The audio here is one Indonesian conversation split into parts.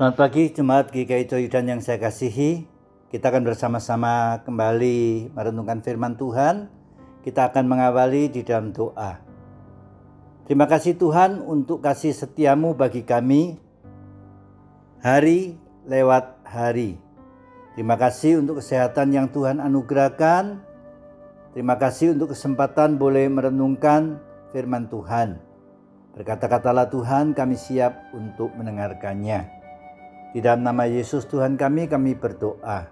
Selamat pagi Jemaat GKI Coyudan yang saya kasihi. Kita akan bersama-sama kembali merenungkan firman Tuhan. Kita akan mengawali di dalam doa. Terima kasih Tuhan untuk kasih setiamu bagi kami hari lewat hari. Terima kasih untuk kesehatan yang Tuhan anugerahkan. Terima kasih untuk kesempatan boleh merenungkan firman Tuhan. Berkata-katalah Tuhan, kami siap untuk mendengarkannya. Di dalam nama Yesus Tuhan kami, kami berdoa.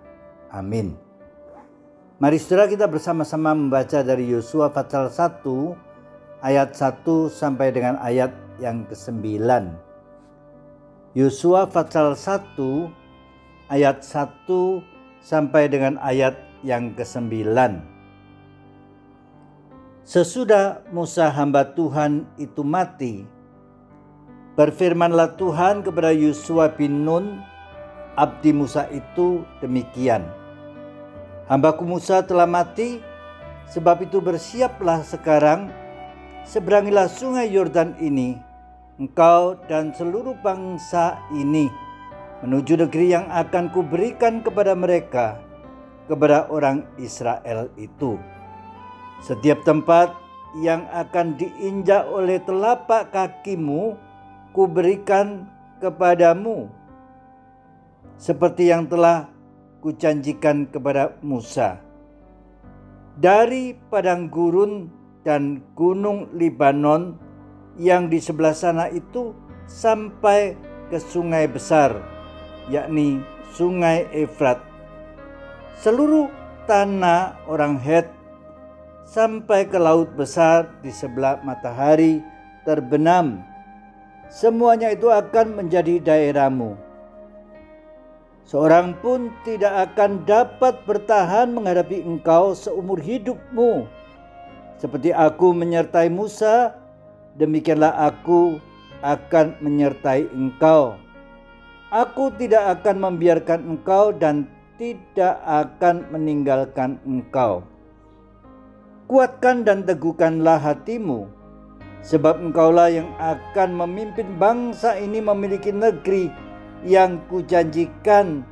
Amin. Mari saudara kita bersama-sama membaca dari Yosua pasal 1 ayat 1 sampai dengan ayat yang ke-9. Yosua pasal 1 ayat 1 sampai dengan ayat yang ke-9. Sesudah Musa hamba Tuhan itu mati, Berfirmanlah Tuhan kepada Yosua bin Nun, abdi Musa itu demikian. Hambaku Musa telah mati, sebab itu bersiaplah sekarang, seberangilah sungai Yordan ini, engkau dan seluruh bangsa ini, menuju negeri yang akan kuberikan kepada mereka, kepada orang Israel itu. Setiap tempat yang akan diinjak oleh telapak kakimu, kuberikan kepadamu seperti yang telah kujanjikan kepada Musa. Dari padang gurun dan gunung Libanon yang di sebelah sana itu sampai ke sungai besar, yakni sungai Efrat. Seluruh tanah orang Het sampai ke laut besar di sebelah matahari terbenam semuanya itu akan menjadi daerahmu. Seorang pun tidak akan dapat bertahan menghadapi engkau seumur hidupmu. Seperti aku menyertai Musa, demikianlah aku akan menyertai engkau. Aku tidak akan membiarkan engkau dan tidak akan meninggalkan engkau. Kuatkan dan teguhkanlah hatimu Sebab engkaulah yang akan memimpin bangsa ini memiliki negeri yang kujanjikan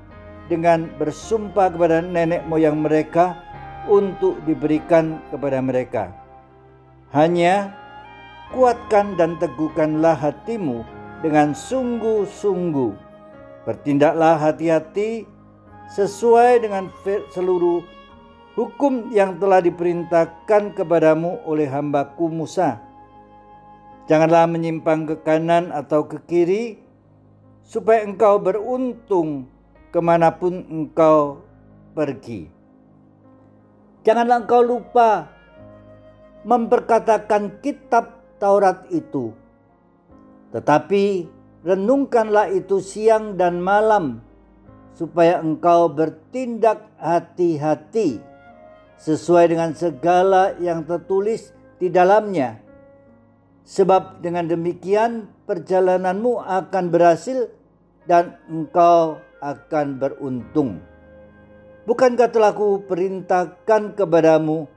dengan bersumpah kepada nenek moyang mereka untuk diberikan kepada mereka. Hanya kuatkan dan teguhkanlah hatimu dengan sungguh-sungguh. Bertindaklah hati-hati sesuai dengan seluruh hukum yang telah diperintahkan kepadamu oleh hambaku Musa Janganlah menyimpang ke kanan atau ke kiri, supaya engkau beruntung ke mana pun engkau pergi. Janganlah engkau lupa memperkatakan kitab Taurat itu, tetapi renungkanlah itu siang dan malam, supaya engkau bertindak hati-hati sesuai dengan segala yang tertulis di dalamnya Sebab dengan demikian perjalananmu akan berhasil dan engkau akan beruntung. Bukankah telah ku perintahkan kepadamu,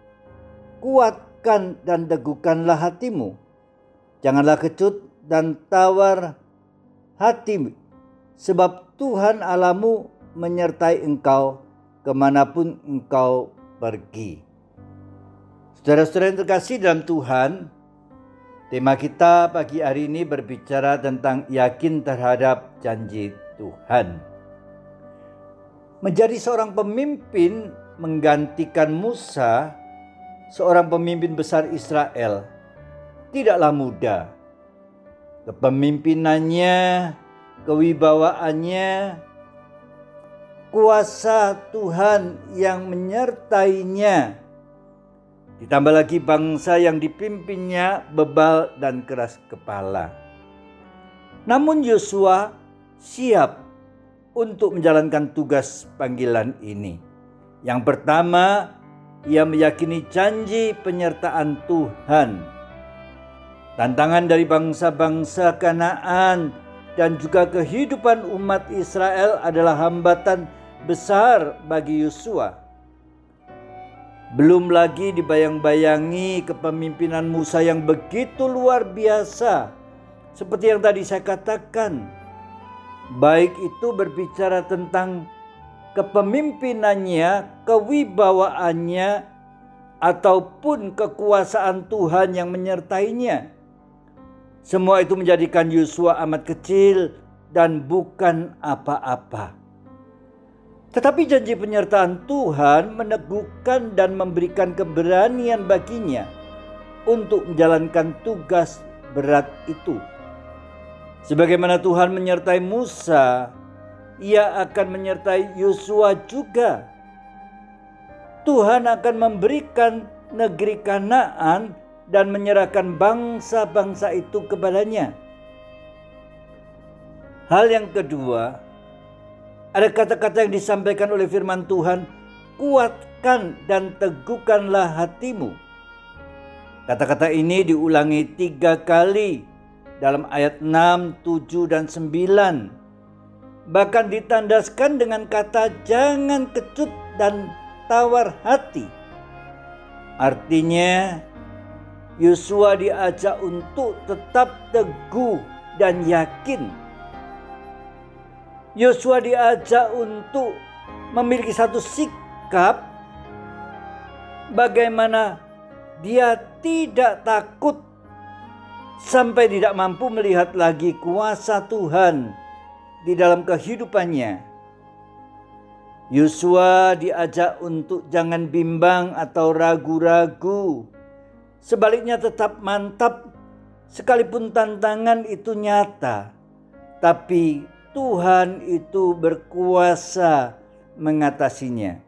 kuatkan dan teguhkanlah hatimu. Janganlah kecut dan tawar hati, sebab Tuhan alamu menyertai engkau ke mana pun engkau pergi. Saudara-saudara yang terkasih dalam Tuhan, Tema kita pagi hari ini berbicara tentang yakin terhadap janji Tuhan. Menjadi seorang pemimpin menggantikan Musa, seorang pemimpin besar Israel, tidaklah mudah. Kepemimpinannya, kewibawaannya, kuasa Tuhan yang menyertainya Ditambah lagi bangsa yang dipimpinnya bebal dan keras kepala. Namun Yosua siap untuk menjalankan tugas panggilan ini. Yang pertama, ia meyakini janji penyertaan Tuhan. Tantangan dari bangsa-bangsa Kanaan dan juga kehidupan umat Israel adalah hambatan besar bagi Yosua belum lagi dibayang-bayangi kepemimpinan Musa yang begitu luar biasa. Seperti yang tadi saya katakan. baik itu berbicara tentang kepemimpinannya, kewibawaannya, ataupun kekuasaan Tuhan yang menyertainya. Semua itu menjadikan Yosua amat kecil dan bukan apa-apa. Tetapi janji penyertaan Tuhan meneguhkan dan memberikan keberanian baginya untuk menjalankan tugas berat itu. Sebagaimana Tuhan menyertai Musa, ia akan menyertai Yosua juga. Tuhan akan memberikan negeri Kanaan dan menyerahkan bangsa-bangsa itu kepadanya. Hal yang kedua, ada kata-kata yang disampaikan oleh firman Tuhan, kuatkan dan teguhkanlah hatimu. Kata-kata ini diulangi tiga kali dalam ayat 6, 7, dan 9. Bahkan ditandaskan dengan kata jangan kecut dan tawar hati. Artinya Yosua diajak untuk tetap teguh dan yakin. Yosua diajak untuk memiliki satu sikap bagaimana dia tidak takut sampai tidak mampu melihat lagi kuasa Tuhan di dalam kehidupannya. Yosua diajak untuk jangan bimbang atau ragu-ragu. Sebaliknya tetap mantap sekalipun tantangan itu nyata. Tapi Tuhan itu berkuasa mengatasinya.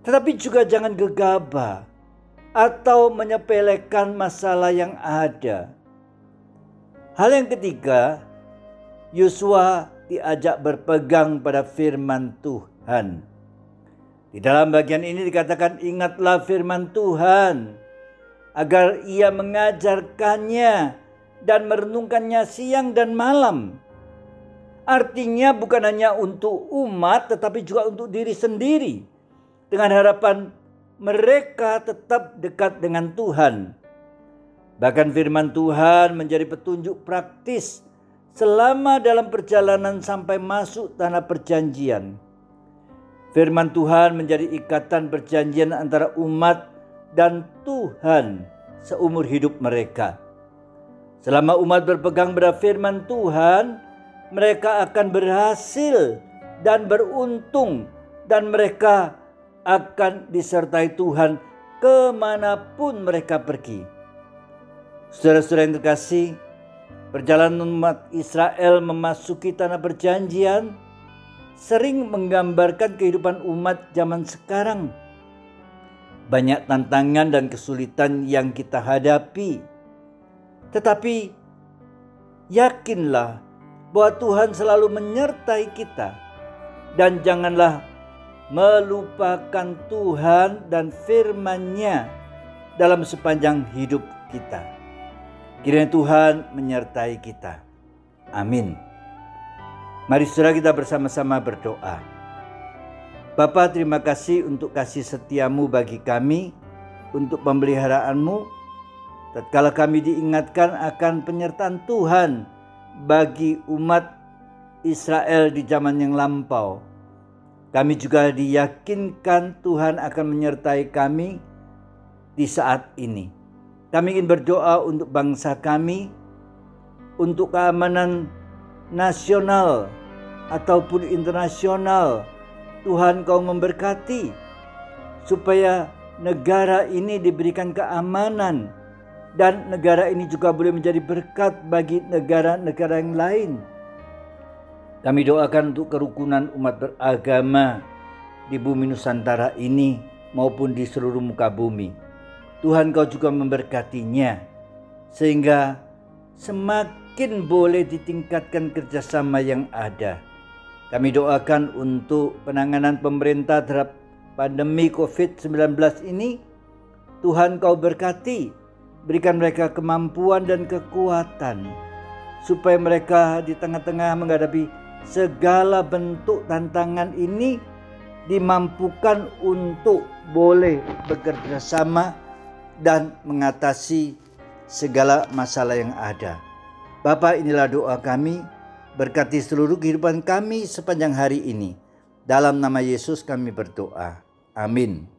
Tetapi juga jangan gegabah atau menyepelekan masalah yang ada. Hal yang ketiga, Yosua diajak berpegang pada firman Tuhan. Di dalam bagian ini dikatakan ingatlah firman Tuhan agar ia mengajarkannya dan merenungkannya siang dan malam. Artinya bukan hanya untuk umat tetapi juga untuk diri sendiri. Dengan harapan mereka tetap dekat dengan Tuhan. Bahkan firman Tuhan menjadi petunjuk praktis selama dalam perjalanan sampai masuk tanah perjanjian. Firman Tuhan menjadi ikatan perjanjian antara umat dan Tuhan seumur hidup mereka. Selama umat berpegang pada firman Tuhan, mereka akan berhasil dan beruntung dan mereka akan disertai Tuhan ke mana pun mereka pergi. Saudara-saudara yang terkasih, perjalanan umat Israel memasuki tanah perjanjian sering menggambarkan kehidupan umat zaman sekarang. Banyak tantangan dan kesulitan yang kita hadapi. Tetapi yakinlah bahwa Tuhan selalu menyertai kita dan janganlah melupakan Tuhan dan firman-Nya dalam sepanjang hidup kita. Kiranya Tuhan menyertai kita. Amin. Mari saudara kita bersama-sama berdoa. Bapa terima kasih untuk kasih setiamu bagi kami, untuk pemeliharaanmu. Tatkala kami diingatkan akan penyertaan Tuhan bagi umat Israel di zaman yang lampau kami juga diyakinkan Tuhan akan menyertai kami di saat ini. Kami ingin berdoa untuk bangsa kami, untuk keamanan nasional ataupun internasional. Tuhan kau memberkati supaya negara ini diberikan keamanan dan negara ini juga boleh menjadi berkat bagi negara-negara yang lain. Kami doakan untuk kerukunan umat beragama di bumi Nusantara ini maupun di seluruh muka bumi. Tuhan kau juga memberkatinya sehingga semakin boleh ditingkatkan kerjasama yang ada. Kami doakan untuk penanganan pemerintah terhadap pandemi COVID-19 ini. Tuhan kau berkati, berikan mereka kemampuan dan kekuatan supaya mereka di tengah-tengah menghadapi segala bentuk tantangan ini dimampukan untuk boleh bekerja sama dan mengatasi segala masalah yang ada. Bapak inilah doa kami Berkati seluruh kehidupan kami sepanjang hari ini. Dalam nama Yesus kami berdoa. Amin.